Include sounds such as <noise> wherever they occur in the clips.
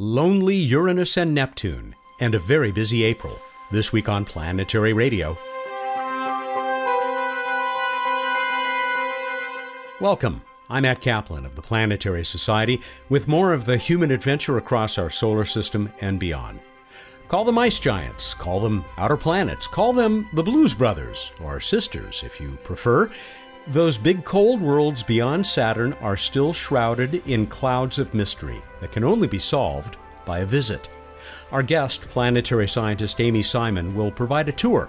lonely Uranus and Neptune, and a very busy April. This week on Planetary Radio. Welcome. I'm Matt Kaplan of the Planetary Society with more of the human adventure across our solar system and beyond. Call them ice giants, call them outer planets, call them the Blues Brothers, or sisters if you prefer. Those big cold worlds beyond Saturn are still shrouded in clouds of mystery that can only be solved by a visit. Our guest, planetary scientist Amy Simon, will provide a tour.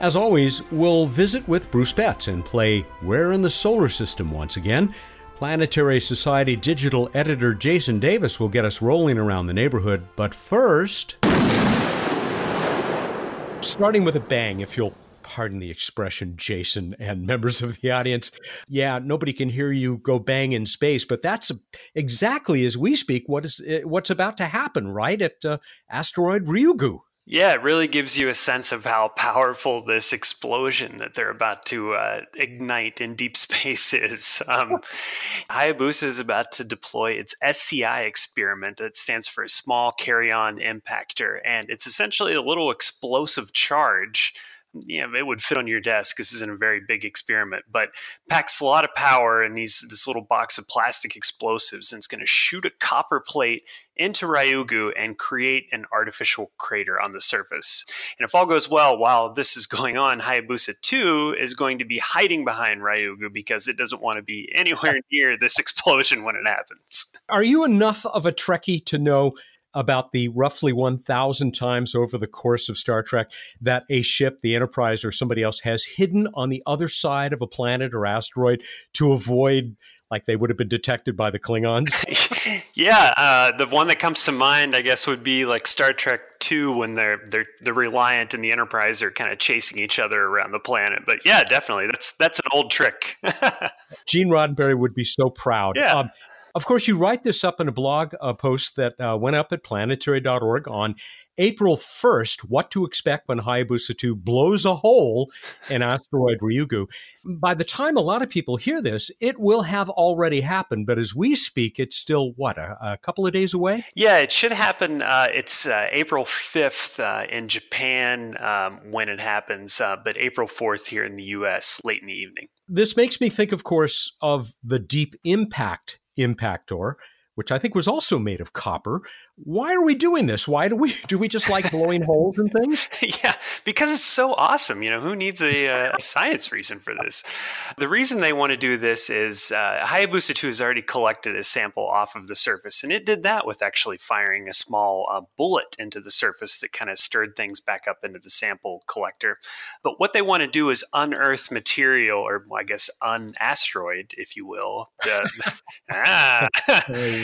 As always, we'll visit with Bruce Betts and play Where in the Solar System once again. Planetary Society digital editor Jason Davis will get us rolling around the neighborhood, but first. Starting with a bang, if you'll pardon the expression, Jason and <laughs> members of the audience. Yeah, nobody can hear you go bang in space, but that's exactly as we speak what is eh, what's about to happen, right at uh, asteroid Ryugu. Yeah, it really gives you a sense of how powerful this explosion that they're about to uh, ignite in deep <laughs> space is. Um, Hayabusa is about to deploy its SCI experiment that stands for Small Carry-On Impactor, and it's essentially a little explosive charge you know, it would fit on your desk. This isn't a very big experiment, but packs a lot of power in these this little box of plastic explosives, and it's going to shoot a copper plate into Ryugu and create an artificial crater on the surface. And if all goes well, while this is going on, Hayabusa 2 is going to be hiding behind Ryugu because it doesn't want to be anywhere <laughs> near this explosion when it happens. Are you enough of a Trekkie to know about the roughly 1,000 times over the course of Star Trek that a ship, the Enterprise or somebody else, has hidden on the other side of a planet or asteroid to avoid like they would have been detected by the Klingons. <laughs> yeah, uh, the one that comes to mind, I guess, would be like Star Trek Two when they're they're the Reliant and the Enterprise are kind of chasing each other around the planet. But yeah, definitely, that's that's an old trick. <laughs> Gene Roddenberry would be so proud. Yeah. Um, of course, you write this up in a blog uh, post that uh, went up at planetary.org on April 1st what to expect when Hayabusa 2 blows a hole in asteroid Ryugu. By the time a lot of people hear this, it will have already happened. But as we speak, it's still, what, a, a couple of days away? Yeah, it should happen. Uh, it's uh, April 5th uh, in Japan um, when it happens, uh, but April 4th here in the US late in the evening. This makes me think, of course, of the Deep Impact impactor which I think was also made of copper. Why are we doing this? Why do we <laughs> do we just like blowing holes and things? <laughs> Yeah, because it's so awesome. You know, who needs a, uh, a science reason for this? The reason they want to do this is uh, Hayabusa 2 has already collected a sample off of the surface, and it did that with actually firing a small uh, bullet into the surface that kind of stirred things back up into the sample collector. But what they want to do is unearth material, or I guess unasteroid, if you will. <laughs> ah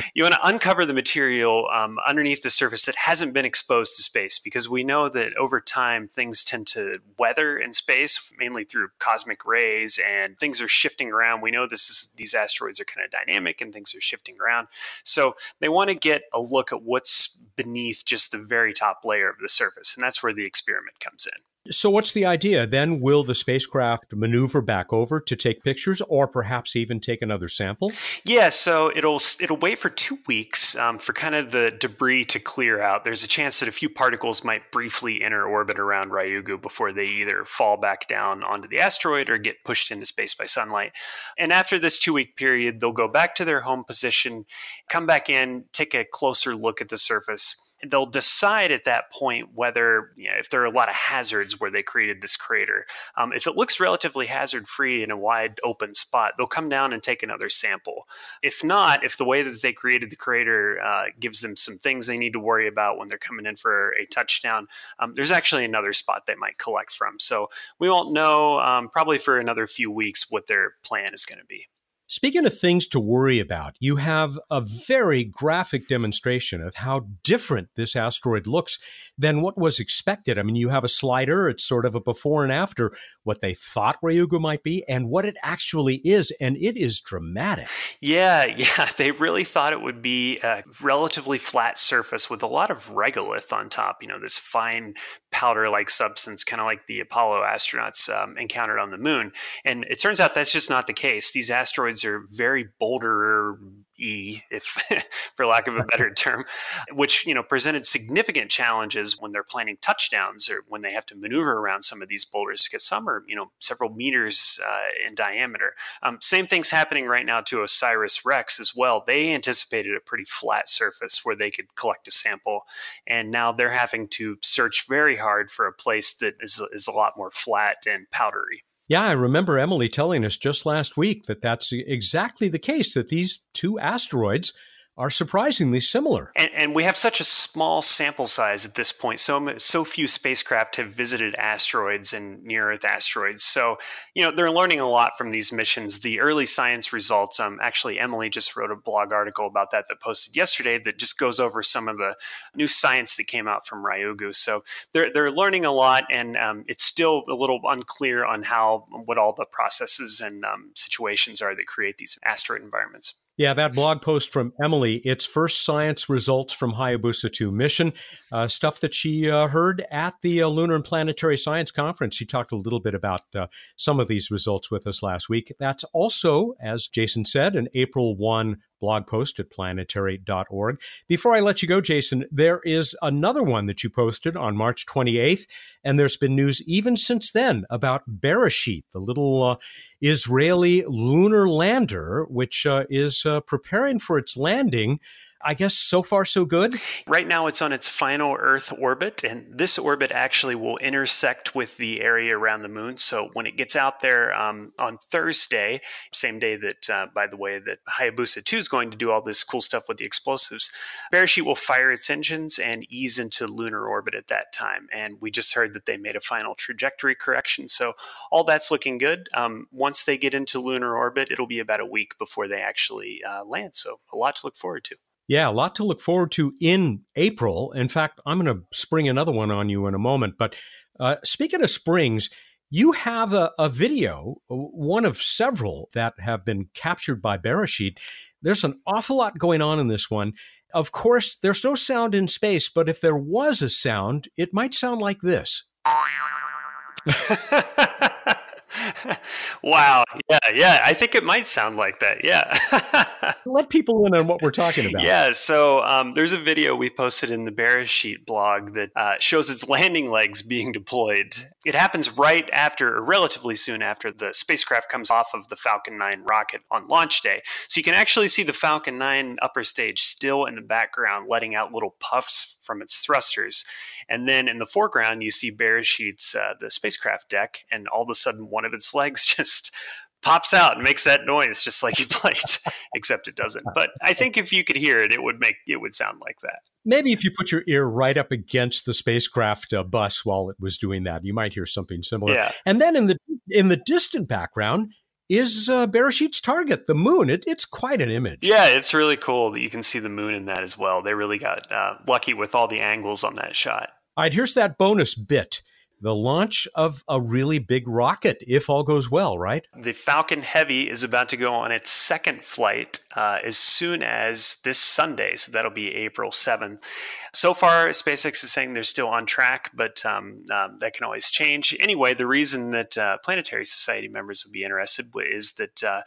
<laughs> you want to uncover the material um, underneath the surface that hasn't been exposed to space because we know that over time things tend to weather in space mainly through cosmic rays and things are shifting around. We know this is these asteroids are kind of dynamic and things are shifting around. So they want to get a look at what's beneath just the very top layer of the surface and that's where the experiment comes in so, what's the idea? Then, will the spacecraft maneuver back over to take pictures, or perhaps even take another sample? Yeah, so it'll it'll wait for two weeks um, for kind of the debris to clear out. There's a chance that a few particles might briefly enter orbit around Ryugu before they either fall back down onto the asteroid or get pushed into space by sunlight. And after this two week period, they'll go back to their home position, come back in, take a closer look at the surface they'll decide at that point whether you know, if there are a lot of hazards where they created this crater. Um, if it looks relatively hazard free in a wide open spot, they'll come down and take another sample. If not, if the way that they created the crater uh, gives them some things they need to worry about when they're coming in for a touchdown, um, there's actually another spot they might collect from. So we won't know um, probably for another few weeks what their plan is going to be. Speaking of things to worry about, you have a very graphic demonstration of how different this asteroid looks than what was expected. I mean, you have a slider, it's sort of a before and after what they thought Ryugu might be and what it actually is, and it is dramatic. Yeah, <laughs> yeah. They really thought it would be a relatively flat surface with a lot of regolith on top, you know, this fine powder like substance, kind of like the Apollo astronauts um, encountered on the moon. And it turns out that's just not the case. These asteroids are very boulder E, if <laughs> for lack of a better <laughs> term, which you know presented significant challenges when they're planning touchdowns or when they have to maneuver around some of these boulders because some are you know several meters uh, in diameter. Um, same thing's happening right now to OSIRIS REx as well. They anticipated a pretty flat surface where they could collect a sample, and now they're having to search very hard for a place that is is a lot more flat and powdery. Yeah, I remember Emily telling us just last week that that's exactly the case, that these two asteroids are surprisingly similar. And, and, we have such a small sample size at this point. So so few spacecraft have visited asteroids and near Earth asteroids. So you know they're learning a lot from these missions. The early science results. Um, actually, Emily just wrote a blog article about that that posted yesterday that just goes over some of the new science that came out from Ryugu. So they're they're learning a lot, and um, it's still a little unclear on how what all the processes and um, situations are that create these asteroid environments. Yeah, that blog post from Emily, its first science results from Hayabusa 2 mission, uh, stuff that she uh, heard at the uh, Lunar and Planetary Science Conference. She talked a little bit about uh, some of these results with us last week. That's also, as Jason said, an April 1 blog post at planetary.org. Before I let you go, Jason, there is another one that you posted on March 28th, and there's been news even since then about Beresheet, the little uh, Israeli lunar lander, which uh, is uh, preparing for its landing I guess so far so good. Right now, it's on its final Earth orbit, and this orbit actually will intersect with the area around the moon. So when it gets out there um, on Thursday, same day that, uh, by the way, that Hayabusa 2 is going to do all this cool stuff with the explosives, Beresheet will fire its engines and ease into lunar orbit at that time. And we just heard that they made a final trajectory correction. So all that's looking good. Um, once they get into lunar orbit, it'll be about a week before they actually uh, land. So a lot to look forward to. Yeah, a lot to look forward to in April. In fact, I'm going to spring another one on you in a moment. But uh, speaking of springs, you have a, a, video, one of several that have been captured by Beresheet. There's an awful lot going on in this one. Of course, there's no sound in space, but if there was a sound, it might sound like this. <laughs> <laughs> wow. Yeah. Yeah. I think it might sound like that. Yeah. <laughs> Let people in on what we're talking about. Yeah. So um, there's a video we posted in the Beresheet blog that uh, shows its landing legs being deployed. It happens right after, or relatively soon after, the spacecraft comes off of the Falcon 9 rocket on launch day. So you can actually see the Falcon 9 upper stage still in the background, letting out little puffs from its thrusters. And then in the foreground, you see Beresheet's uh, the spacecraft deck, and all of a sudden, one of its <laughs> legs just pops out and makes that noise, just like you <laughs> played, except it doesn't. But I think if you could hear it, it would make it would sound like that. Maybe if you put your ear right up against the spacecraft uh, bus while it was doing that, you might hear something similar. Yeah. And then in the in the distant background, is uh, Beresheet's target, the moon. It, it's quite an image. Yeah, it's really cool that you can see the moon in that as well. They really got uh, lucky with all the angles on that shot. All right, here's that bonus bit the launch of a really big rocket, if all goes well, right? The Falcon Heavy is about to go on its second flight uh, as soon as this Sunday. So that'll be April 7th. So far, SpaceX is saying they're still on track, but um, um, that can always change. Anyway, the reason that uh, Planetary Society members would be interested is that uh,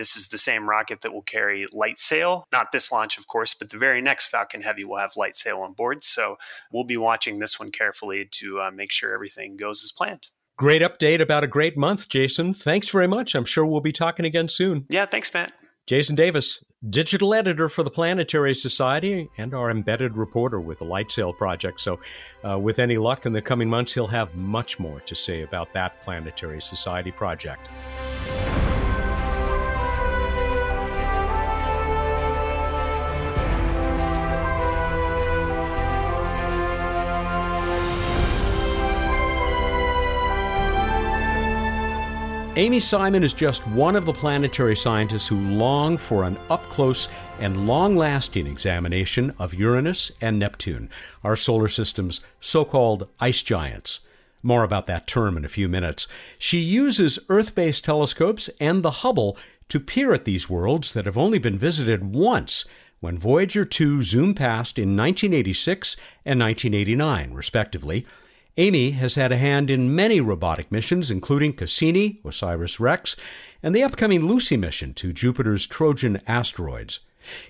this is the same rocket that will carry LightSail. Not this launch, of course, but the very next Falcon Heavy will have LightSail on board. So we'll be watching this one carefully to uh, make sure everything goes as planned. Great update about a great month, Jason. Thanks very much. I'm sure we'll be talking again soon. Yeah, thanks, Matt. Jason Davis, digital editor for the Planetary Society and our embedded reporter with the LightSail project. So, uh, with any luck in the coming months, he'll have much more to say about that Planetary Society project. Amy Simon is just one of the planetary scientists who long for an up close and long lasting examination of Uranus and Neptune, our solar system's so called ice giants. More about that term in a few minutes. She uses Earth based telescopes and the Hubble to peer at these worlds that have only been visited once when Voyager 2 zoomed past in 1986 and 1989, respectively. Amy has had a hand in many robotic missions, including Cassini, OSIRIS REx, and the upcoming Lucy mission to Jupiter's Trojan asteroids.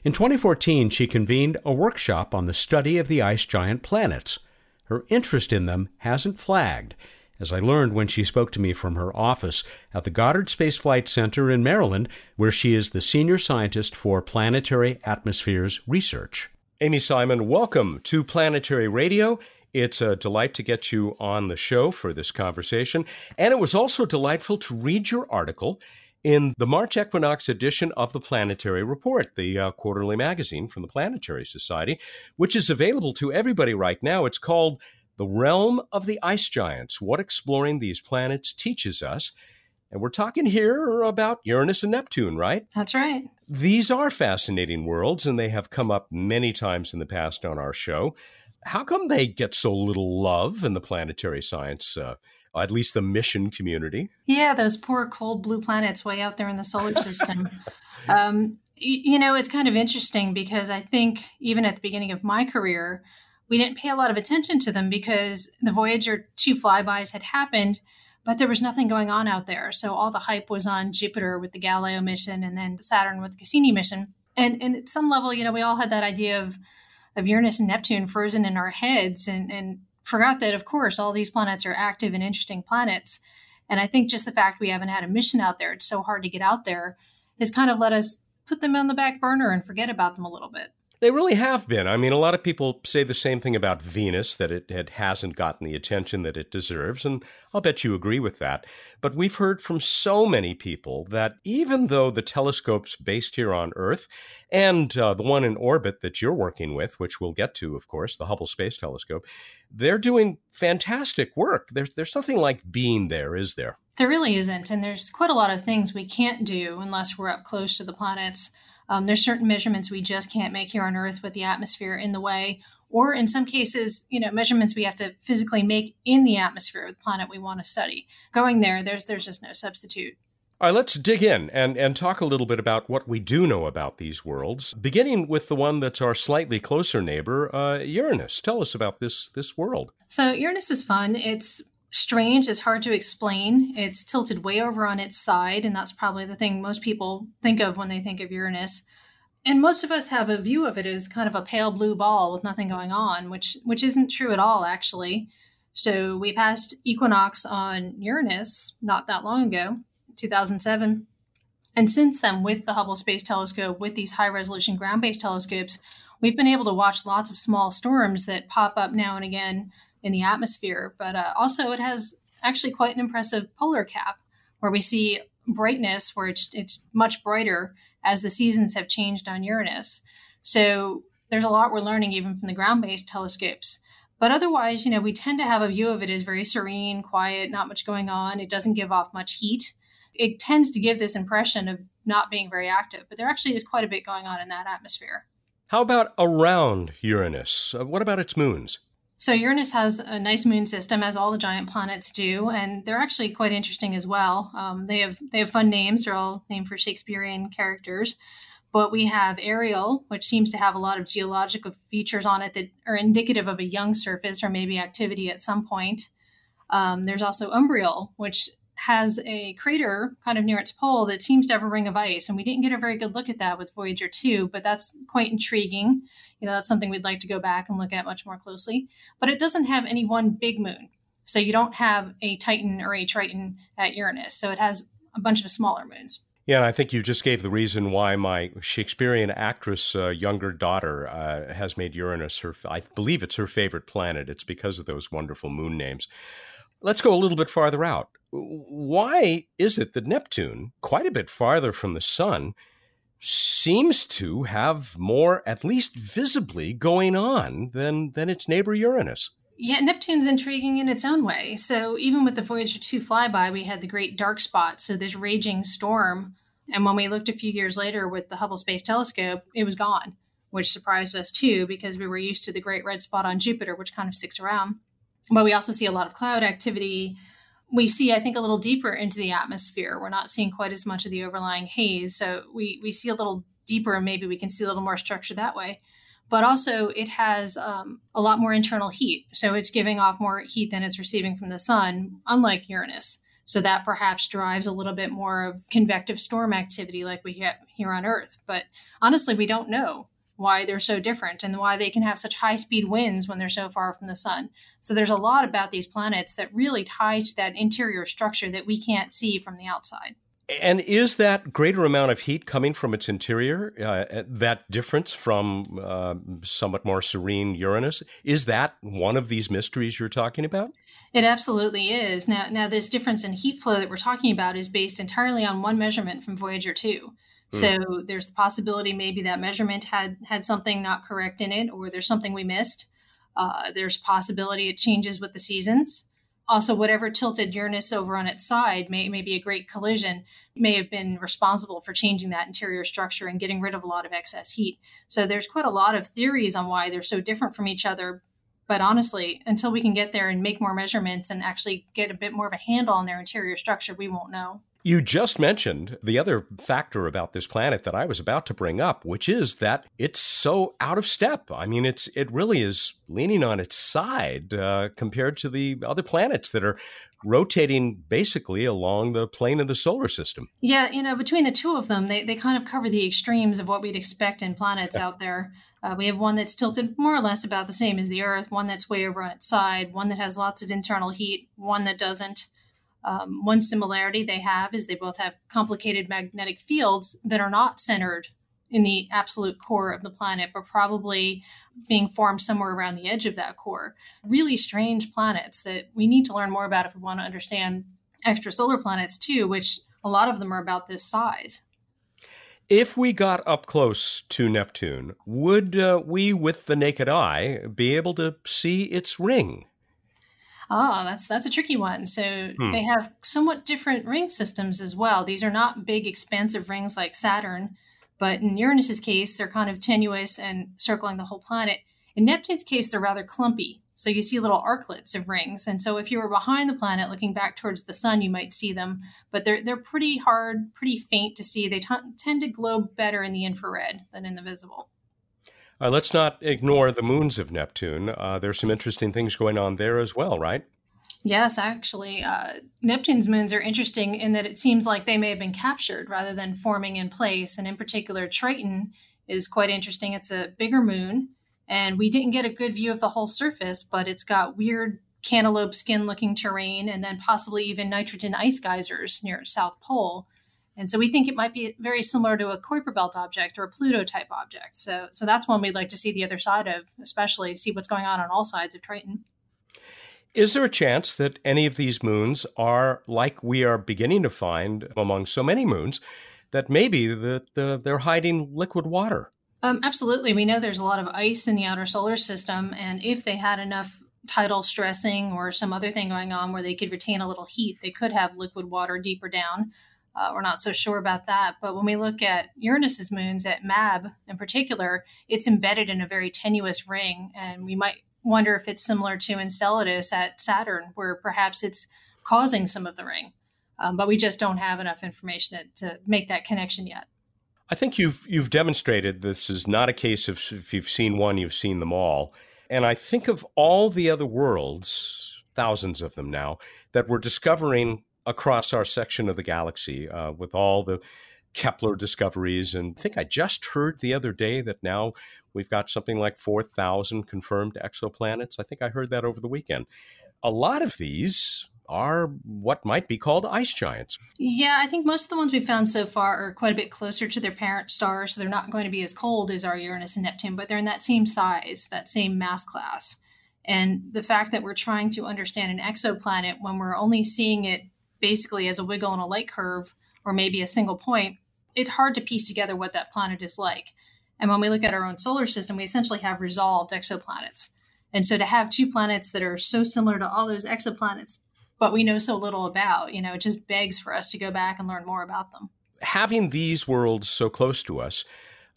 In 2014, she convened a workshop on the study of the ice giant planets. Her interest in them hasn't flagged, as I learned when she spoke to me from her office at the Goddard Space Flight Center in Maryland, where she is the senior scientist for planetary atmospheres research. Amy Simon, welcome to Planetary Radio. It's a delight to get you on the show for this conversation. And it was also delightful to read your article in the March equinox edition of the Planetary Report, the uh, quarterly magazine from the Planetary Society, which is available to everybody right now. It's called the realm of the ice giants, what exploring these planets teaches us. And we're talking here about Uranus and Neptune, right? That's right. These are fascinating worlds, and they have come up many times in the past on our show. How come they get so little love in the planetary science, uh, at least the mission community? Yeah, those poor cold blue planets way out there in the solar system. um, you know, it's kind of interesting because I think even at the beginning of my career, we didn't pay a lot of attention to them because the Voyager 2 flybys had happened, but there was nothing going on out there. So all the hype was on Jupiter with the Galileo mission and then Saturn with the Cassini mission. And, and at some level, you know, we all had that idea of, of Uranus and Neptune frozen in our heads and, and forgot that, of course, all these planets are active and interesting planets. And I think just the fact we haven't had a mission out there, it's so hard to get out there, has kind of let us put them on the back burner and forget about them a little bit. They really have been. I mean, a lot of people say the same thing about Venus, that it, it, hasn't gotten the attention that it deserves, and I'll bet you agree with that. But we've heard from so many people that even though the telescopes based here on Earth and uh, the one in orbit that you're working with, which we'll get to, of course, the Hubble Space Telescope, they're doing fantastic work. There's, there's nothing like being there, is there? There really isn't. And there's quite a lot of things we can't do unless we're up close to the planets. Um, there's certain measurements we just can't make here on Earth with the atmosphere in the way, or in some cases, you know, measurements we have to physically make in the atmosphere of the planet we want to study. Going there, there's there's just no substitute. All right, let's dig in and, and talk a little bit about what we do know about these worlds, beginning with the one that's our slightly closer neighbor, uh, Uranus. Tell us about this this world. So Uranus is fun. It's strange. It's hard to explain. It's tilted way over on its side, and that's probably the thing most people think of when they think of Uranus. And most of us have a view of it as kind of a pale blue ball with nothing going on, which which isn't true at all, actually. So we passed equinox on Uranus not that long ago, 2007. And since then, with the Hubble Space Telescope, with these high resolution ground based telescopes, we've been able to watch lots of small storms that pop up now and again in the atmosphere. But uh, also, it has actually quite an impressive polar cap where we see brightness where it's, it's much brighter as the seasons have changed on Uranus. So there's a lot we're learning even from the ground based telescopes. But otherwise, you know, we tend to have a view of it as very serene, quiet, not much going on. It doesn't give off much heat. It tends to give this impression of not being very active, but there actually is quite a bit going on in that atmosphere. How about around Uranus? Uh, what about its moons? So Uranus has a nice moon system, as all the giant planets do, and they're actually quite interesting as well. Um, they have they have fun names; they're all named for Shakespearean characters. But we have Ariel, which seems to have a lot of geological features on it that are indicative of a young surface or maybe activity at some point. Um, there's also Umbriel, which has a crater kind of near its pole that seems to have a ring of ice. And we didn't get a very good look at that with Voyager 2, but that's quite intriguing. You know, that's something we'd like to go back and look at much more closely. But it doesn't have any one big moon. So you don't have a Titan or a Triton at Uranus. So it has a bunch of smaller moons. Yeah, and I think you just gave the reason why my Shakespearean actress' uh, younger daughter uh, has made Uranus her, I believe it's her favorite planet. It's because of those wonderful moon names. Let's go a little bit farther out why is it that Neptune, quite a bit farther from the sun, seems to have more, at least visibly, going on than, than its neighbor Uranus? Yeah, Neptune's intriguing in its own way. So even with the Voyager 2 flyby, we had the great dark spot, so this raging storm. And when we looked a few years later with the Hubble Space Telescope, it was gone, which surprised us too, because we were used to the great red spot on Jupiter, which kind of sticks around. But we also see a lot of cloud activity, we see, I think, a little deeper into the atmosphere. We're not seeing quite as much of the overlying haze. So we, we see a little deeper, and maybe we can see a little more structure that way. But also, it has um, a lot more internal heat. So it's giving off more heat than it's receiving from the sun, unlike Uranus. So that perhaps drives a little bit more of convective storm activity like we have here on Earth. But honestly, we don't know why they're so different and why they can have such high speed winds when they're so far from the sun. So there's a lot about these planets that really tie to that interior structure that we can't see from the outside. And is that greater amount of heat coming from its interior, uh, that difference from uh, somewhat more serene Uranus, is that one of these mysteries you're talking about? It absolutely is. Now, now this difference in heat flow that we're talking about is based entirely on one measurement from Voyager 2. Hmm. So there's the possibility maybe that measurement had had something not correct in it, or there's something we missed. Uh, there's possibility it changes with the seasons also whatever tilted Uranus over on its side may, may be a great collision may have been responsible for changing that interior structure and getting rid of a lot of excess heat. So there's quite a lot of theories on why they're so different from each other. But honestly, until we can get there and make more measurements and actually get a bit more of a handle on their interior structure, we won't know. You just mentioned the other factor about this planet that I was about to bring up, which is that it's so out of step. I mean, it's it really is leaning on its side uh, compared to the other planets that are rotating basically along the plane of the solar system. Yeah, you know, between the two of them, they, they kind of cover the extremes of what we'd expect in planets out there. Uh, we have one that's tilted more or less about the same as the Earth, one that's way over on its side, one that has lots of internal heat, one that doesn't. Um, one similarity they have is they both have complicated magnetic fields that are not centered in the absolute core of the planet, but probably being formed somewhere around the edge of that core. Really strange planets that we need to learn more about if we want to understand extrasolar planets too, which a lot of them are about this size. If we got up close to Neptune, would uh, we, with the naked eye, be able to see its ring? Ah, that's that's a tricky one. So hmm. they have somewhat different ring systems as well. These are not big, expansive rings like Saturn, but in Uranus's case, they're kind of tenuous and circling the whole planet. In Neptune's case, they're rather clumpy. So you see little arclets of rings. And so if you were behind the planet looking back towards the sun, you might see them, but they're they're pretty hard, pretty faint to see. They t- tend to glow better in the infrared than in the visible. Uh, let's not ignore the moons of Neptune. Uh, there's some interesting things going on there as well, right? Yes, actually. Uh, Neptune's moons are interesting in that it seems like they may have been captured rather than forming in place. And in particular, Triton is quite interesting. It's a bigger moon, and we didn't get a good view of the whole surface, but it's got weird cantaloupe skin looking terrain and then possibly even nitrogen ice geysers near its south pole. And so we think it might be very similar to a Kuiper belt object or a Pluto type object. So, so that's one we'd like to see the other side of, especially see what's going on on all sides of Triton. Is there a chance that any of these moons are like we are beginning to find among so many moons, that maybe that uh, they're hiding liquid water? Um, absolutely. We know there's a lot of ice in the outer solar system, and if they had enough tidal stressing or some other thing going on where they could retain a little heat, they could have liquid water deeper down. Uh, we're not so sure about that. But when we look at Uranus's moons, at Mab in particular, it's embedded in a very tenuous ring. And we might wonder if it's similar to Enceladus at Saturn, where perhaps it's causing some of the ring. Um, but we just don't have enough information to, to make that connection yet. I think you've you've demonstrated this is not a case of if you've seen one, you've seen them all. And I think of all the other worlds, thousands of them now, that we're discovering across our section of the galaxy uh, with all the Kepler discoveries. And I think I just heard the other day that now we've got something like 4,000 confirmed exoplanets. I think I heard that over the weekend. A lot of these are what might be called ice giants. Yeah, I think most of the ones we've found so far are quite a bit closer to their parent star, So they're not going to be as cold as our Uranus and Neptune, but they're in that same size, that same mass class. And the fact that we're trying to understand an exoplanet when we're only seeing it basically as a wiggle in a light curve or maybe a single point, it's hard to piece together what that planet is like. And when we look at our own solar system, we essentially have resolved exoplanets. And so to have two planets that are so similar to all those exoplanets, but we know so little about, you know, it just begs for us to go back and learn more about them. Having these worlds so close to us,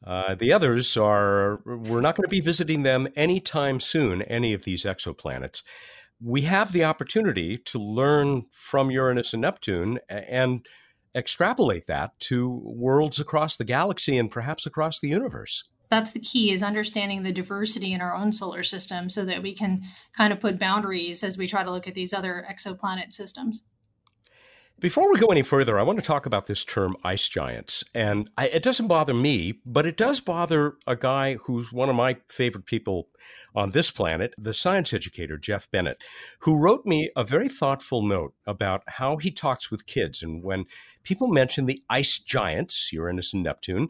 uh, the others are, we're not going to be visiting them anytime soon, any of these exoplanets we have the opportunity to learn from Uranus and Neptune and extrapolate that to worlds across the galaxy and perhaps across the universe. That's the key is understanding the diversity in our own solar system so that we can kind of put boundaries as we try to look at these other exoplanet systems. Before we go any further, I want to talk about this term ice giants. And I, it doesn't bother me, but it does bother a guy who's one of my favorite people on this planet, the science educator, Jeff Bennett, who wrote me a very thoughtful note about how he talks with kids. And when people mention the ice giants, Uranus and Neptune,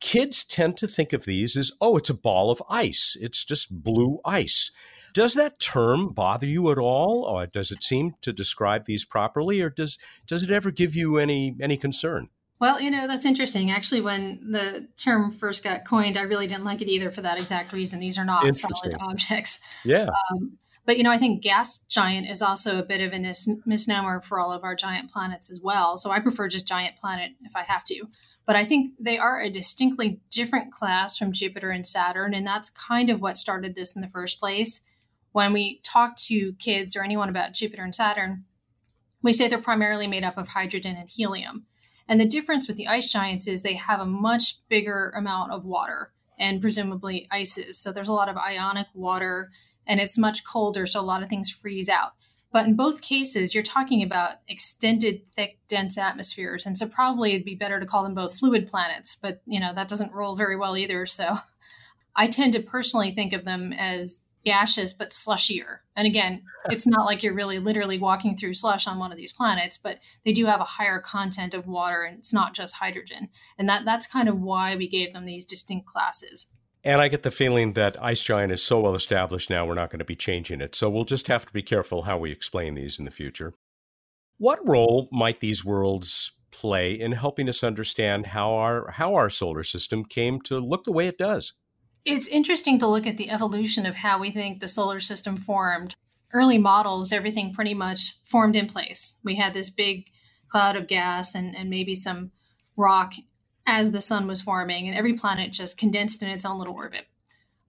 kids tend to think of these as, oh, it's a ball of ice, it's just blue ice. Does that term bother you at all, or does it seem to describe these properly, or does does it ever give you any any concern? Well, you know, that's interesting. Actually, when the term first got coined, I really didn't like it either for that exact reason. These are not solid objects. Yeah. Um, but, you know, I think gas giant is also a bit of a mis- misnomer for all of our giant planets as well. So I prefer just giant planet if I have to. But I think they are a distinctly different class from Jupiter and Saturn. And that's kind of what started this in the first place when we talk to kids or anyone about Jupiter and Saturn, we say they're primarily made up of hydrogen and helium. And the difference with the ice giants is they have a much bigger amount of water and presumably ices. So there's a lot of ionic water and it's much colder, so a lot of things freeze out. But in both cases, you're talking about extended, thick, dense atmospheres. And so probably it'd be better to call them both fluid planets, but you know, that doesn't roll very well either. So <laughs> I tend to personally think of them as gaseous but slushier. And again, <laughs> it's not like you're really literally walking through slush on one of these planets, but they do have a higher content of water and it's not just hydrogen. And that that's kind of why we gave them these distinct classes. And I get the feeling that Ice Giant is so well established now, we're not going to be changing it. So we'll just have to be careful how we explain these in the future. What role might these worlds play in helping us understand how our how our solar system came to look the way it does? It's interesting to look at the evolution of how we think the solar system formed. Early models, everything pretty much formed in place. We had this big cloud of gas and, and maybe some rock as the sun was forming, and every planet just condensed in its own little orbit.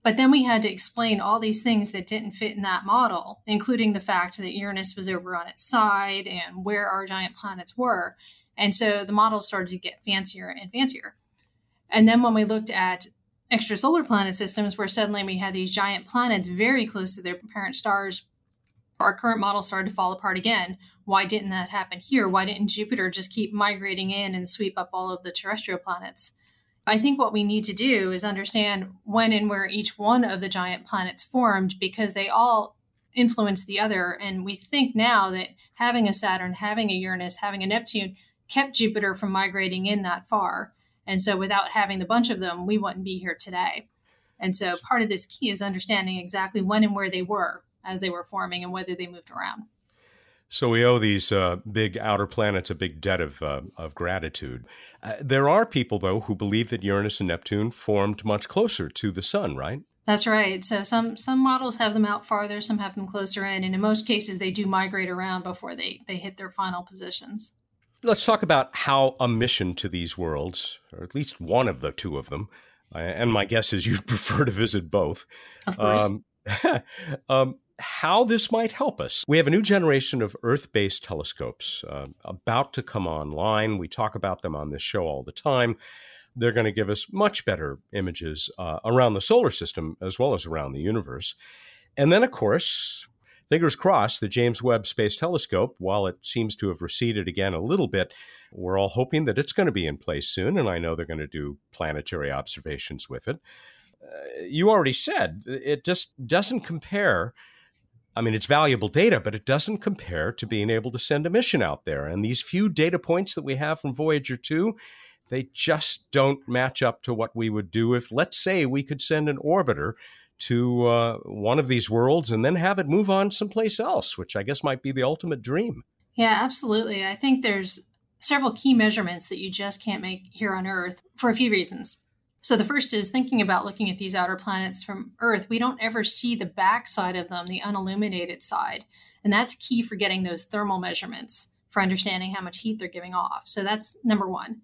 But then we had to explain all these things that didn't fit in that model, including the fact that Uranus was over on its side and where our giant planets were. And so the models started to get fancier and fancier. And then when we looked at extrasolar planet systems where suddenly we had these giant planets very close to their parent stars, our current model started to fall apart again. Why didn't that happen here? Why didn't Jupiter just keep migrating in and sweep up all of the terrestrial planets? I think what we need to do is understand when and where each one of the giant planets formed because they all influence the other. And we think now that having a Saturn, having a Uranus, having a Neptune kept Jupiter from migrating in that far. And so without having the bunch of them, we wouldn't be here today. And so part of this key is understanding exactly when and where they were as they were forming and whether they moved around. So we owe these uh, big outer planets a big debt of, uh, of gratitude. Uh, there are people, though, who believe that Uranus and Neptune formed much closer to the sun, right? That's right. So some some models have them out farther, some have them closer in, and in most cases they do migrate around before they they hit their final positions. Let's talk about how a mission to these worlds, or at least one of the two of them, and my guess is you'd <laughs> prefer to visit both. Of course. Um, <laughs> um, how this might help us. We have a new generation of Earth based telescopes uh, about to come online. We talk about them on this show all the time. They're going to give us much better images uh, around the solar system as well as around the universe. And then, of course, Fingers crossed, the James Webb Space Telescope, while it seems to have receded again a little bit, we're all hoping that it's going to be in place soon, and I know they're going to do planetary observations with it. Uh, you already said it just doesn't compare. I mean, it's valuable data, but it doesn't compare to being able to send a mission out there. And these few data points that we have from Voyager 2, they just don't match up to what we would do if, let's say, we could send an orbiter to uh, one of these worlds and then have it move on someplace else, which I guess might be the ultimate dream. Yeah, absolutely. I think there's several key measurements that you just can't make here on Earth for a few reasons. So, the first is thinking about looking at these outer planets from Earth, we don't ever see the back side of them, the unilluminated side. And that's key for getting those thermal measurements for understanding how much heat they're giving off. So, that's number one.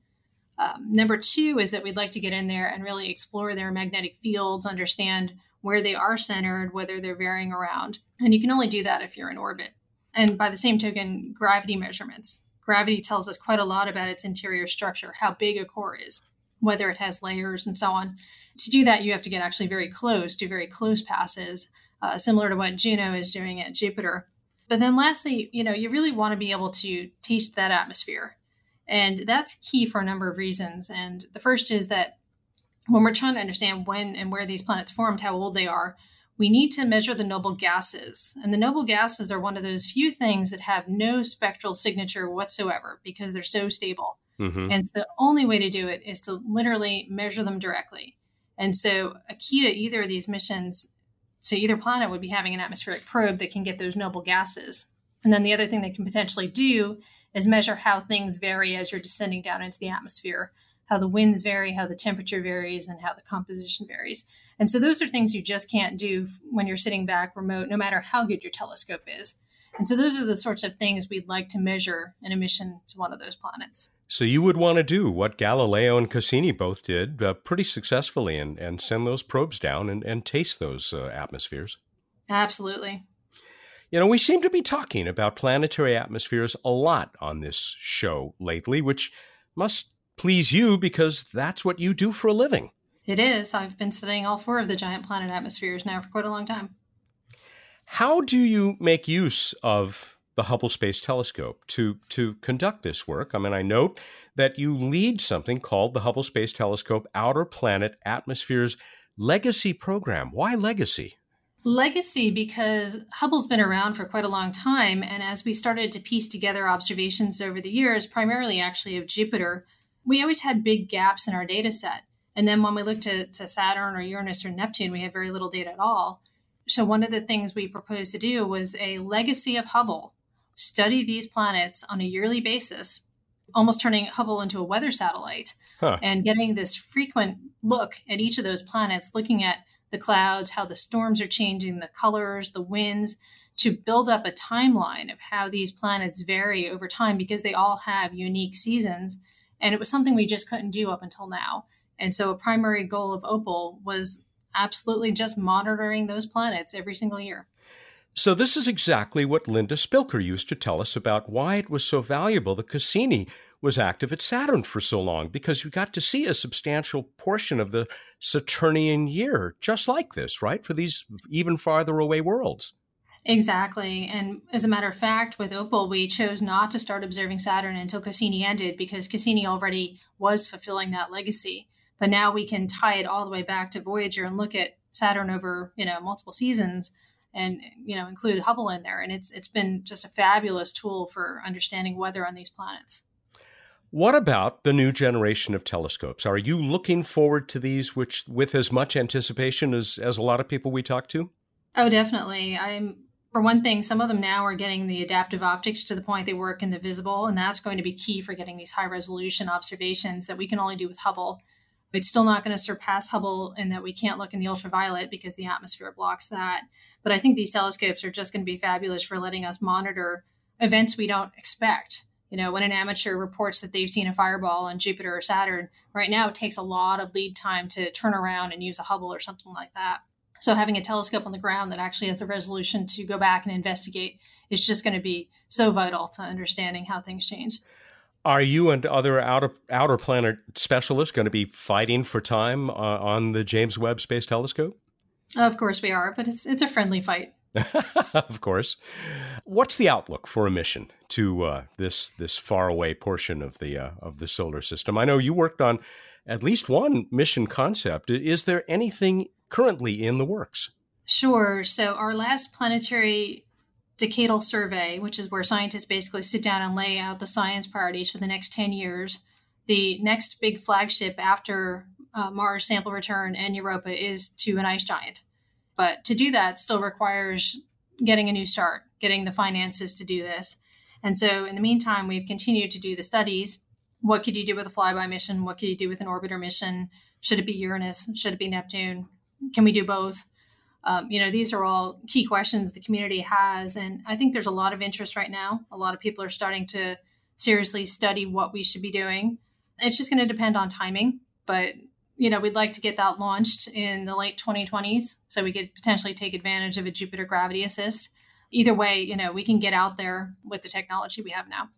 Um, number two is that we'd like to get in there and really explore their magnetic fields, understand where they are centered, whether they're varying around. And you can only do that if you're in orbit. And by the same token, gravity measurements. Gravity tells us quite a lot about its interior structure, how big a core is, whether it has layers and so on. To do that, you have to get actually very close, do very close passes, uh, similar to what Juno is doing at Jupiter. But then lastly, you know, you really want to be able to teach that atmosphere. And that's key for a number of reasons. And the first is that when we're trying to understand when and where these planets formed, how old they are, we need to measure the noble gases. And the noble gases are one of those few things that have no spectral signature whatsoever because they're so stable. Mm-hmm. And so the only way to do it is to literally measure them directly. And so a key to either of these missions to either planet would be having an atmospheric probe that can get those noble gases. And then the other thing they can potentially do is measure how things vary as you're descending down into the atmosphere, how the winds vary, how the temperature varies, and how the composition varies. And so those are things you just can't do when you're sitting back remote, no matter how good your telescope is. And so those are the sorts of things we'd like to measure in a mission to one of those planets. So you would want to do what Galileo and Cassini both did uh, pretty successfully and, and send those probes down and, and taste those uh, atmospheres. Absolutely. You know, we seem to be talking about planetary atmospheres a lot on this show lately, which must please you because that's what you do for a living. It is. I've been studying all four of the giant planet atmospheres now for quite a long time. How do you make use of the Hubble Space Telescope to, to conduct this work? I mean, I note that you lead something called the Hubble Space Telescope Outer Planet Atmospheres Legacy Program. Why legacy? Legacy because Hubble's been around for quite a long time. And as we started to piece together observations over the years, primarily actually of Jupiter, we always had big gaps in our data set. And then when we looked at to Saturn or Uranus or Neptune, we had very little data at all. So one of the things we proposed to do was a legacy of Hubble, study these planets on a yearly basis, almost turning Hubble into a weather satellite huh. and getting this frequent look at each of those planets, looking at the clouds, how the storms are changing, the colors, the winds, to build up a timeline of how these planets vary over time because they all have unique seasons. And it was something we just couldn't do up until now. And so a primary goal of Opal was absolutely just monitoring those planets every single year. So, this is exactly what Linda Spilker used to tell us about why it was so valuable that Cassini was active at Saturn for so long, because you got to see a substantial portion of the Saturnian year just like this, right? For these even farther away worlds. Exactly. And as a matter of fact, with Opal, we chose not to start observing Saturn until Cassini ended because Cassini already was fulfilling that legacy. But now we can tie it all the way back to Voyager and look at Saturn over, you know, multiple seasons and you know include Hubble in there and it's it's been just a fabulous tool for understanding weather on these planets. What about the new generation of telescopes? Are you looking forward to these which with as much anticipation as as a lot of people we talk to? Oh, definitely. I'm for one thing, some of them now are getting the adaptive optics to the point they work in the visible, and that's going to be key for getting these high resolution observations that we can only do with Hubble. It's still not going to surpass Hubble in that we can't look in the ultraviolet because the atmosphere blocks that. But I think these telescopes are just going to be fabulous for letting us monitor events we don't expect. You know, when an amateur reports that they've seen a fireball on Jupiter or Saturn, right now it takes a lot of lead time to turn around and use a Hubble or something like that. So having a telescope on the ground that actually has the resolution to go back and investigate is just going to be so vital to understanding how things change. Are you and other outer outer planet specialists going to be fighting for time uh, on the James Webb Space Telescope? Of course we are, but it's it's a friendly fight. <laughs> of course. What's the outlook for a mission to uh, this this faraway portion of the uh, of the solar system? I know you worked on at least one mission concept. Is there anything currently in the works? Sure. So our last planetary decadal survey, which is where scientists basically sit down and lay out the science priorities for the next 10 years. The next big flagship after uh, Mars sample return and Europa is to an ice giant. But to do that still requires getting a new start, getting the finances to do this. And so in the meantime, we've continued to do the studies. What could you do with a flyby mission? What could you do with an orbiter mission? Should it be Uranus? Should it be Neptune? Can we do both? Um, you know, these are all key questions the community has. And I think there's a lot of interest right now. A lot of people are starting to seriously study what we should be doing. It's just going to depend on timing. But, you know, we'd like to get that launched in the late 2020s so we could potentially take advantage of a Jupiter gravity assist. Either way, you know, we can get out there with the technology we have now.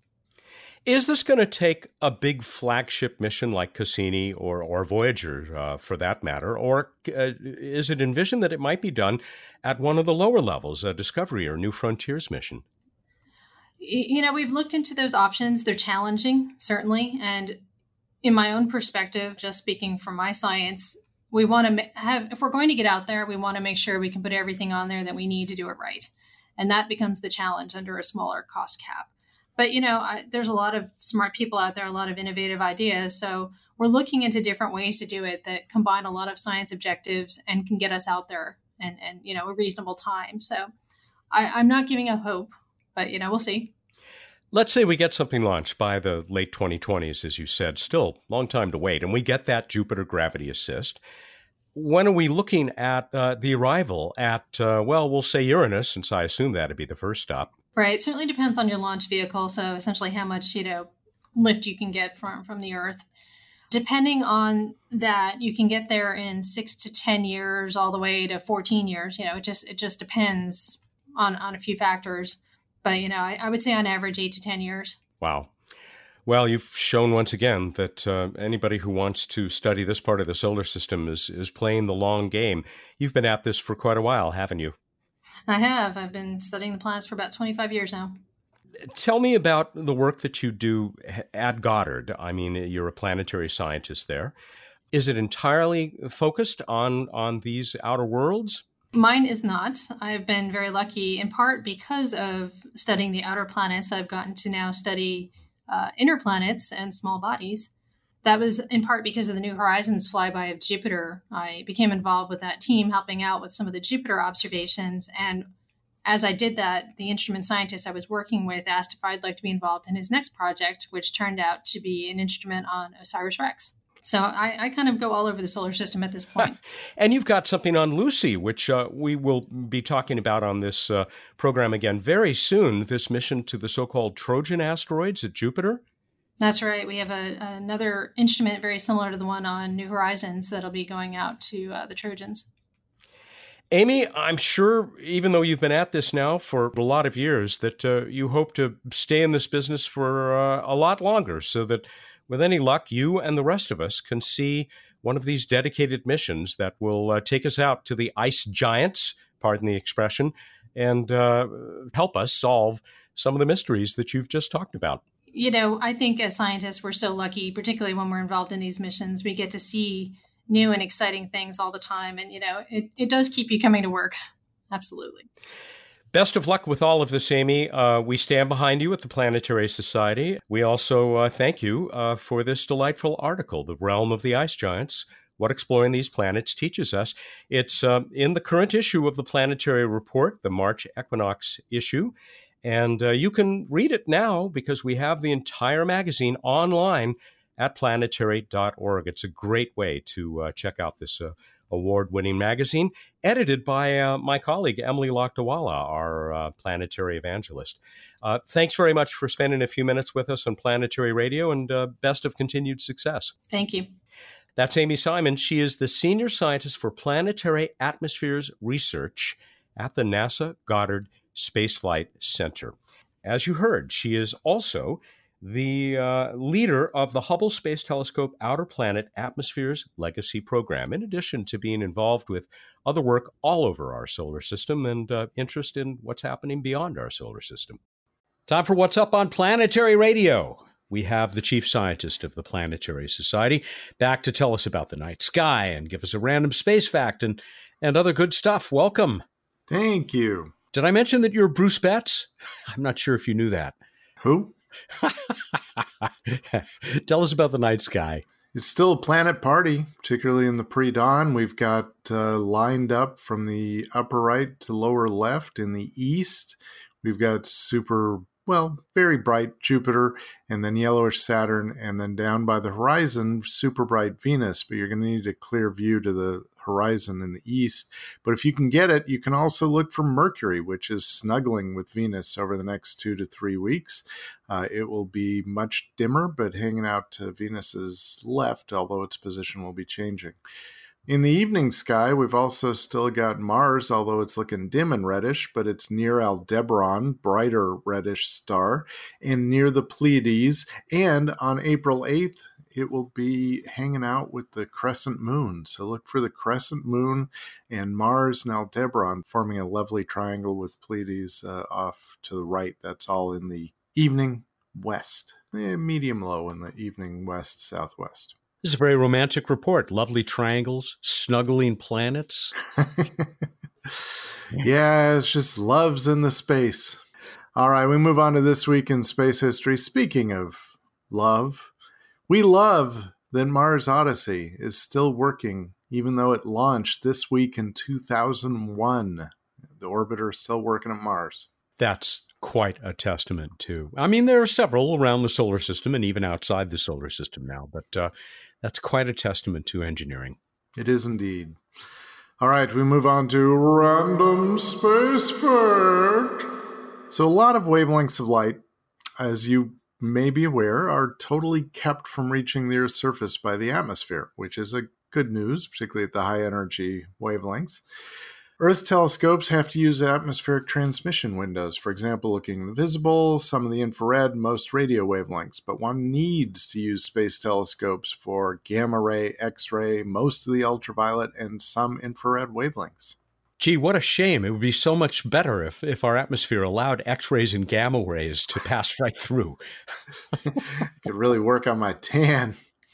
Is this going to take a big flagship mission like Cassini or, or Voyager, uh, for that matter, or uh, is it envisioned that it might be done at one of the lower levels, a Discovery or New Frontiers mission? You know, we've looked into those options. They're challenging, certainly. And in my own perspective, just speaking from my science, we want to have, if we're going to get out there, we want to make sure we can put everything on there that we need to do it right. And that becomes the challenge under a smaller cost cap. But, you know, I, there's a lot of smart people out there, a lot of innovative ideas. So we're looking into different ways to do it that combine a lot of science objectives and can get us out there and, and you know, a reasonable time. So I, I'm not giving up hope, but, you know, we'll see. Let's say we get something launched by the late 2020s, as you said, still long time to wait, and we get that Jupiter gravity assist. When are we looking at uh, the arrival at, uh, well, we'll say Uranus, since I assume that'd be the first stop? Right. It certainly depends on your launch vehicle. So essentially, how much you know lift you can get from from the Earth. Depending on that, you can get there in six to ten years, all the way to fourteen years. You know, it just it just depends on on a few factors. But you know, I, I would say on average eight to ten years. Wow. Well, you've shown once again that uh, anybody who wants to study this part of the solar system is is playing the long game. You've been at this for quite a while, haven't you? I have. I've been studying the planets for about 25 years now. Tell me about the work that you do at Goddard. I mean, you're a planetary scientist there. Is it entirely focused on on these outer worlds? Mine is not. I've been very lucky in part because of studying the outer planets. I've gotten to now study uh, inner planets and small bodies that was in part because of the New Horizons flyby of Jupiter. I became involved with that team, helping out with some of the Jupiter observations. And as I did that, the instrument scientist I was working with asked if I'd like to be involved in his next project, which turned out to be an instrument on OSIRIS REx. So I, I, kind of go all over the solar system at this <laughs> point. and you've got something on Lucy, which uh, we will be talking about on this uh, program again very soon. This mission to the so called Trojan asteroids at Jupiter. That's right. We have a, another instrument very similar to the one on New Horizons that'll be going out to uh, the Trojans. Amy, I'm sure, even though you've been at this now for a lot of years, that uh, you hope to stay in this business for uh, a lot longer so that, with any luck, you and the rest of us can see one of these dedicated missions that will uh, take us out to the ice giants, pardon the expression, and uh, help us solve some of the mysteries that you've just talked about you know, I think as scientists, we're so lucky, particularly when we're involved in these missions, we get to see new and exciting things all the time. And, you know, it, it does keep you coming to work. Absolutely. Best of luck with all of this, Amy. Uh, we stand behind you at the Planetary Society. We also uh, thank you uh, for this delightful article, The Realm of the Ice Giants What Exploring These Planets Teaches Us. It's um, in the current issue of the Planetary Report, the March Equinox issue. And uh, you can read it now because we have the entire magazine online at planetary.org. It's a great way to uh, check out this uh, award winning magazine, edited by uh, my colleague Emily Lakdawalla, our uh, planetary evangelist. Uh, thanks very much for spending a few minutes with us on Planetary Radio and best of continued success. Thank you. That's Amy Simon. She is the senior scientist for planetary atmospheres research at the NASA Goddard Spaceflight Center. As you heard, she is also the uh, leader of the Hubble Space Telescope Outer Planet Atmospheres Legacy Program, in addition to being involved with other work all over our solar system and uh, interest in what's happening beyond our solar system. Time for What's Up on Planetary Radio. We have the chief scientist of the Planetary Society back to tell us about the night sky and give us a random space fact and, and other good stuff. Welcome. Thank you. Did I mention that you're Bruce Betts? I'm not sure if you knew that. Who? <laughs> Tell us about the night sky. It's still a planet party, particularly in the pre dawn. We've got uh, lined up from the upper right to lower left in the east. We've got super, well, very bright Jupiter, and then yellowish Saturn, and then down by the horizon, super bright Venus. But you're going to need a clear view to the horizon in the east. But if you can get it, you can also look for Mercury, which is snuggling with Venus over the next two to three weeks. Uh, it will be much dimmer, but hanging out to Venus's left, although its position will be changing. In the evening sky, we've also still got Mars, although it's looking dim and reddish, but it's near Aldebaran, brighter reddish star, and near the Pleiades. And on April 8th, it will be hanging out with the crescent moon. So look for the crescent moon and Mars and Aldebaran forming a lovely triangle with Pleiades uh, off to the right. That's all in the evening west, eh, medium low in the evening west southwest. This is a very romantic report. Lovely triangles, snuggling planets. <laughs> yeah, it's just loves in the space. All right, we move on to this week in space history. Speaking of love, we love that Mars Odyssey is still working, even though it launched this week in 2001. The orbiter is still working at Mars. That's quite a testament to. I mean, there are several around the solar system and even outside the solar system now, but uh, that's quite a testament to engineering. It is indeed. All right, we move on to random space fact. So, a lot of wavelengths of light, as you may be aware, are totally kept from reaching the Earth's surface by the atmosphere, which is a good news, particularly at the high energy wavelengths. Earth telescopes have to use atmospheric transmission windows, for example, looking the visible, some of the infrared, most radio wavelengths, but one needs to use space telescopes for gamma ray, X ray, most of the ultraviolet, and some infrared wavelengths. Gee, what a shame. It would be so much better if, if our atmosphere allowed X rays and gamma rays to pass right through. <laughs> Could really work on my tan. <laughs>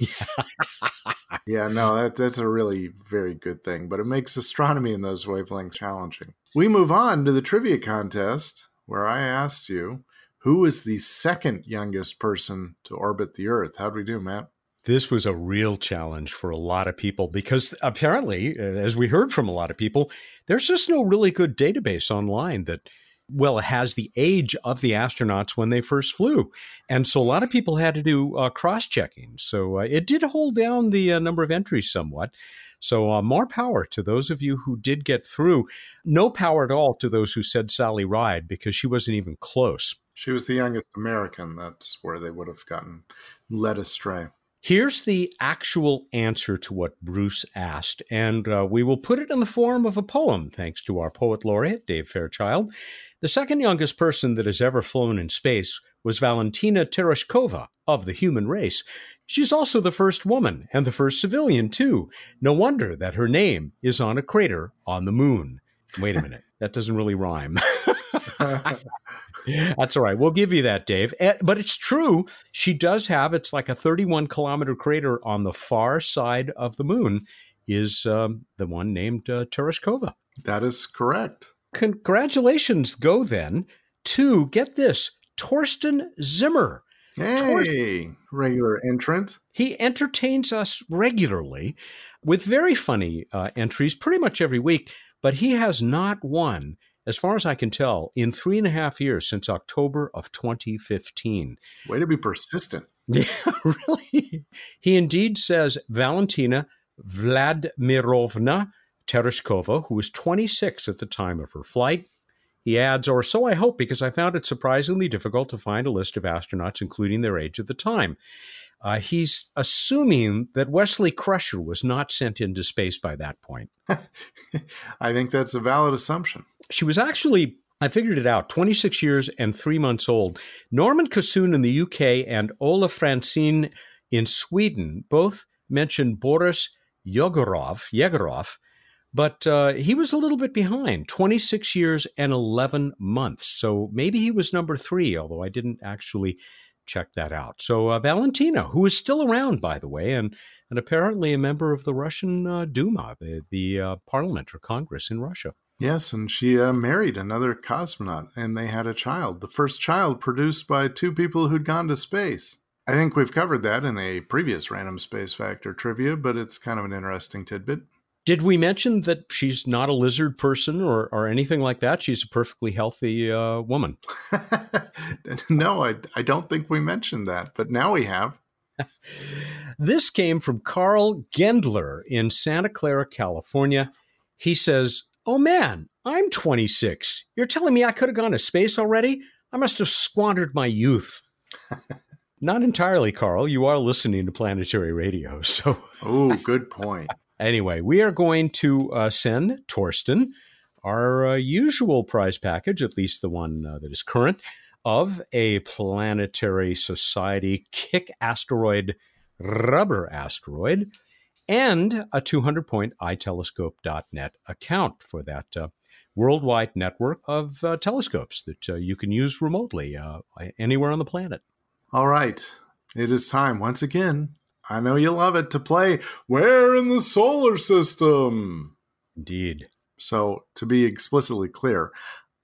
yeah, no, that, that's a really very good thing, but it makes astronomy in those wavelengths challenging. We move on to the trivia contest where I asked you who is the second youngest person to orbit the Earth. How'd we do, Matt? This was a real challenge for a lot of people because apparently, as we heard from a lot of people, there's just no really good database online that well, has the age of the astronauts when they first flew. And so a lot of people had to do uh, cross checking. So uh, it did hold down the uh, number of entries somewhat. So uh, more power to those of you who did get through. No power at all to those who said Sally Ride because she wasn't even close. She was the youngest American. That's where they would have gotten led astray. Here's the actual answer to what Bruce asked, and uh, we will put it in the form of a poem, thanks to our poet laureate, Dave Fairchild. The second youngest person that has ever flown in space was Valentina Tereshkova of the human race. She's also the first woman and the first civilian, too. No wonder that her name is on a crater on the moon. Wait a minute, that doesn't really rhyme. <laughs> <laughs> That's all right. We'll give you that, Dave. But it's true. She does have, it's like a 31 kilometer crater on the far side of the moon, is um, the one named uh, Tereshkova. That is correct congratulations go then to get this Torsten Zimmer. Hey, Torsten, regular entrant. He entertains us regularly with very funny uh, entries pretty much every week, but he has not won, as far as I can tell, in three and a half years since October of 2015. Way to be persistent. <laughs> Yeah, really. He indeed says Valentina Vladimirovna Tereshkova, who was 26 at the time of her flight. He adds, or so I hope, because I found it surprisingly difficult to find a list of astronauts, including their age at the time. Uh, he's assuming that Wesley Crusher was not sent into space by that point. <laughs> I think that's a valid assumption. She was actually, I figured it out, 26 years and three months old. Norman Cassoon in the UK and Ola Francine in Sweden both mentioned Boris Yegorov, Yegorov but uh, he was a little bit behind 26 years and 11 months. So maybe he was number three, although I didn't actually check that out. So uh, Valentina, who is still around, by the way, and, and apparently a member of the Russian uh, Duma, the, the uh, parliament or Congress in Russia. Yes, and she uh, married another cosmonaut, and they had a child. The first child produced by two people who'd gone to space. I think we've covered that in a previous Random Space Factor trivia, but it's kind of an interesting tidbit. Did we mention that she's not a lizard person or, or anything like that? She's a perfectly healthy uh, woman. <laughs> no, I, I don't think we mentioned that, but now we have. <laughs> this came from Carl Gendler in Santa Clara, California. He says, Oh man, I'm 26. You're telling me I could have gone to space already? I must have squandered my youth. <laughs> Not entirely, Carl. You are listening to planetary radio, so. oh, good point. Anyway, we are going to uh, send Torsten our uh, usual prize package, at least the one uh, that is current, of a Planetary Society Kick Asteroid rubber asteroid, and a 200 point itelescope.net account for that uh, worldwide network of uh, telescopes that uh, you can use remotely uh, anywhere on the planet. All right. It is time once again. I know you love it to play Where in the Solar System? Indeed. So, to be explicitly clear,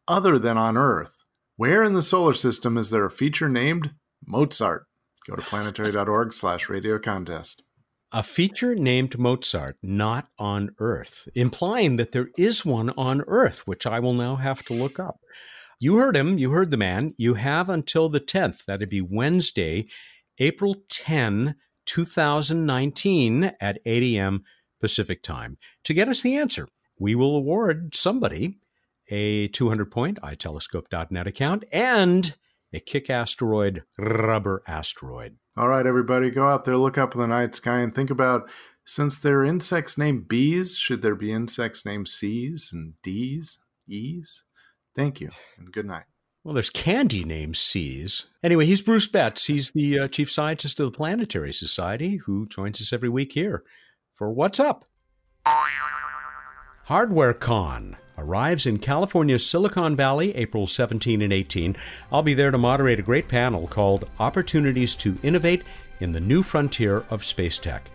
other than on Earth, where in the solar system is there a feature named Mozart? Go to planetary.org slash radio contest. A feature named Mozart, not on Earth, implying that there is one on Earth, which I will now have to look up. You heard him, you heard the man. You have until the 10th, that'd be Wednesday, April 10, 2019, at 8 a.m. Pacific time, to get us the answer. We will award somebody a 200 point itelescope.net account and a kick asteroid rubber asteroid. All right, everybody, go out there, look up in the night sky, and think about since there are insects named bees, should there be insects named C's and D's, E's? Thank you, and good night. Well, there's candy named C's. Anyway, he's Bruce Betts. He's the uh, chief scientist of the Planetary Society who joins us every week here for What's Up? Hardware Con arrives in California's Silicon Valley April 17 and 18. I'll be there to moderate a great panel called Opportunities to Innovate in the New Frontier of Space Tech.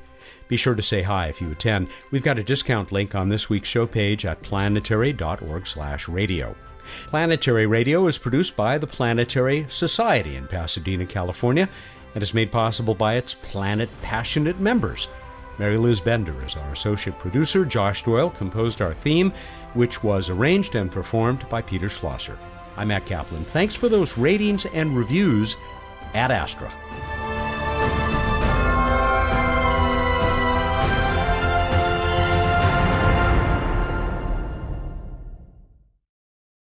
Be sure to say hi if you attend. We've got a discount link on this week's show page at planetary.org/radio. Planetary Radio is produced by the Planetary Society in Pasadena, California, and is made possible by its planet passionate members. Mary Liz Bender is our associate producer. Josh Doyle composed our theme, which was arranged and performed by Peter Schlosser. I'm Matt Kaplan. Thanks for those ratings and reviews at Astra.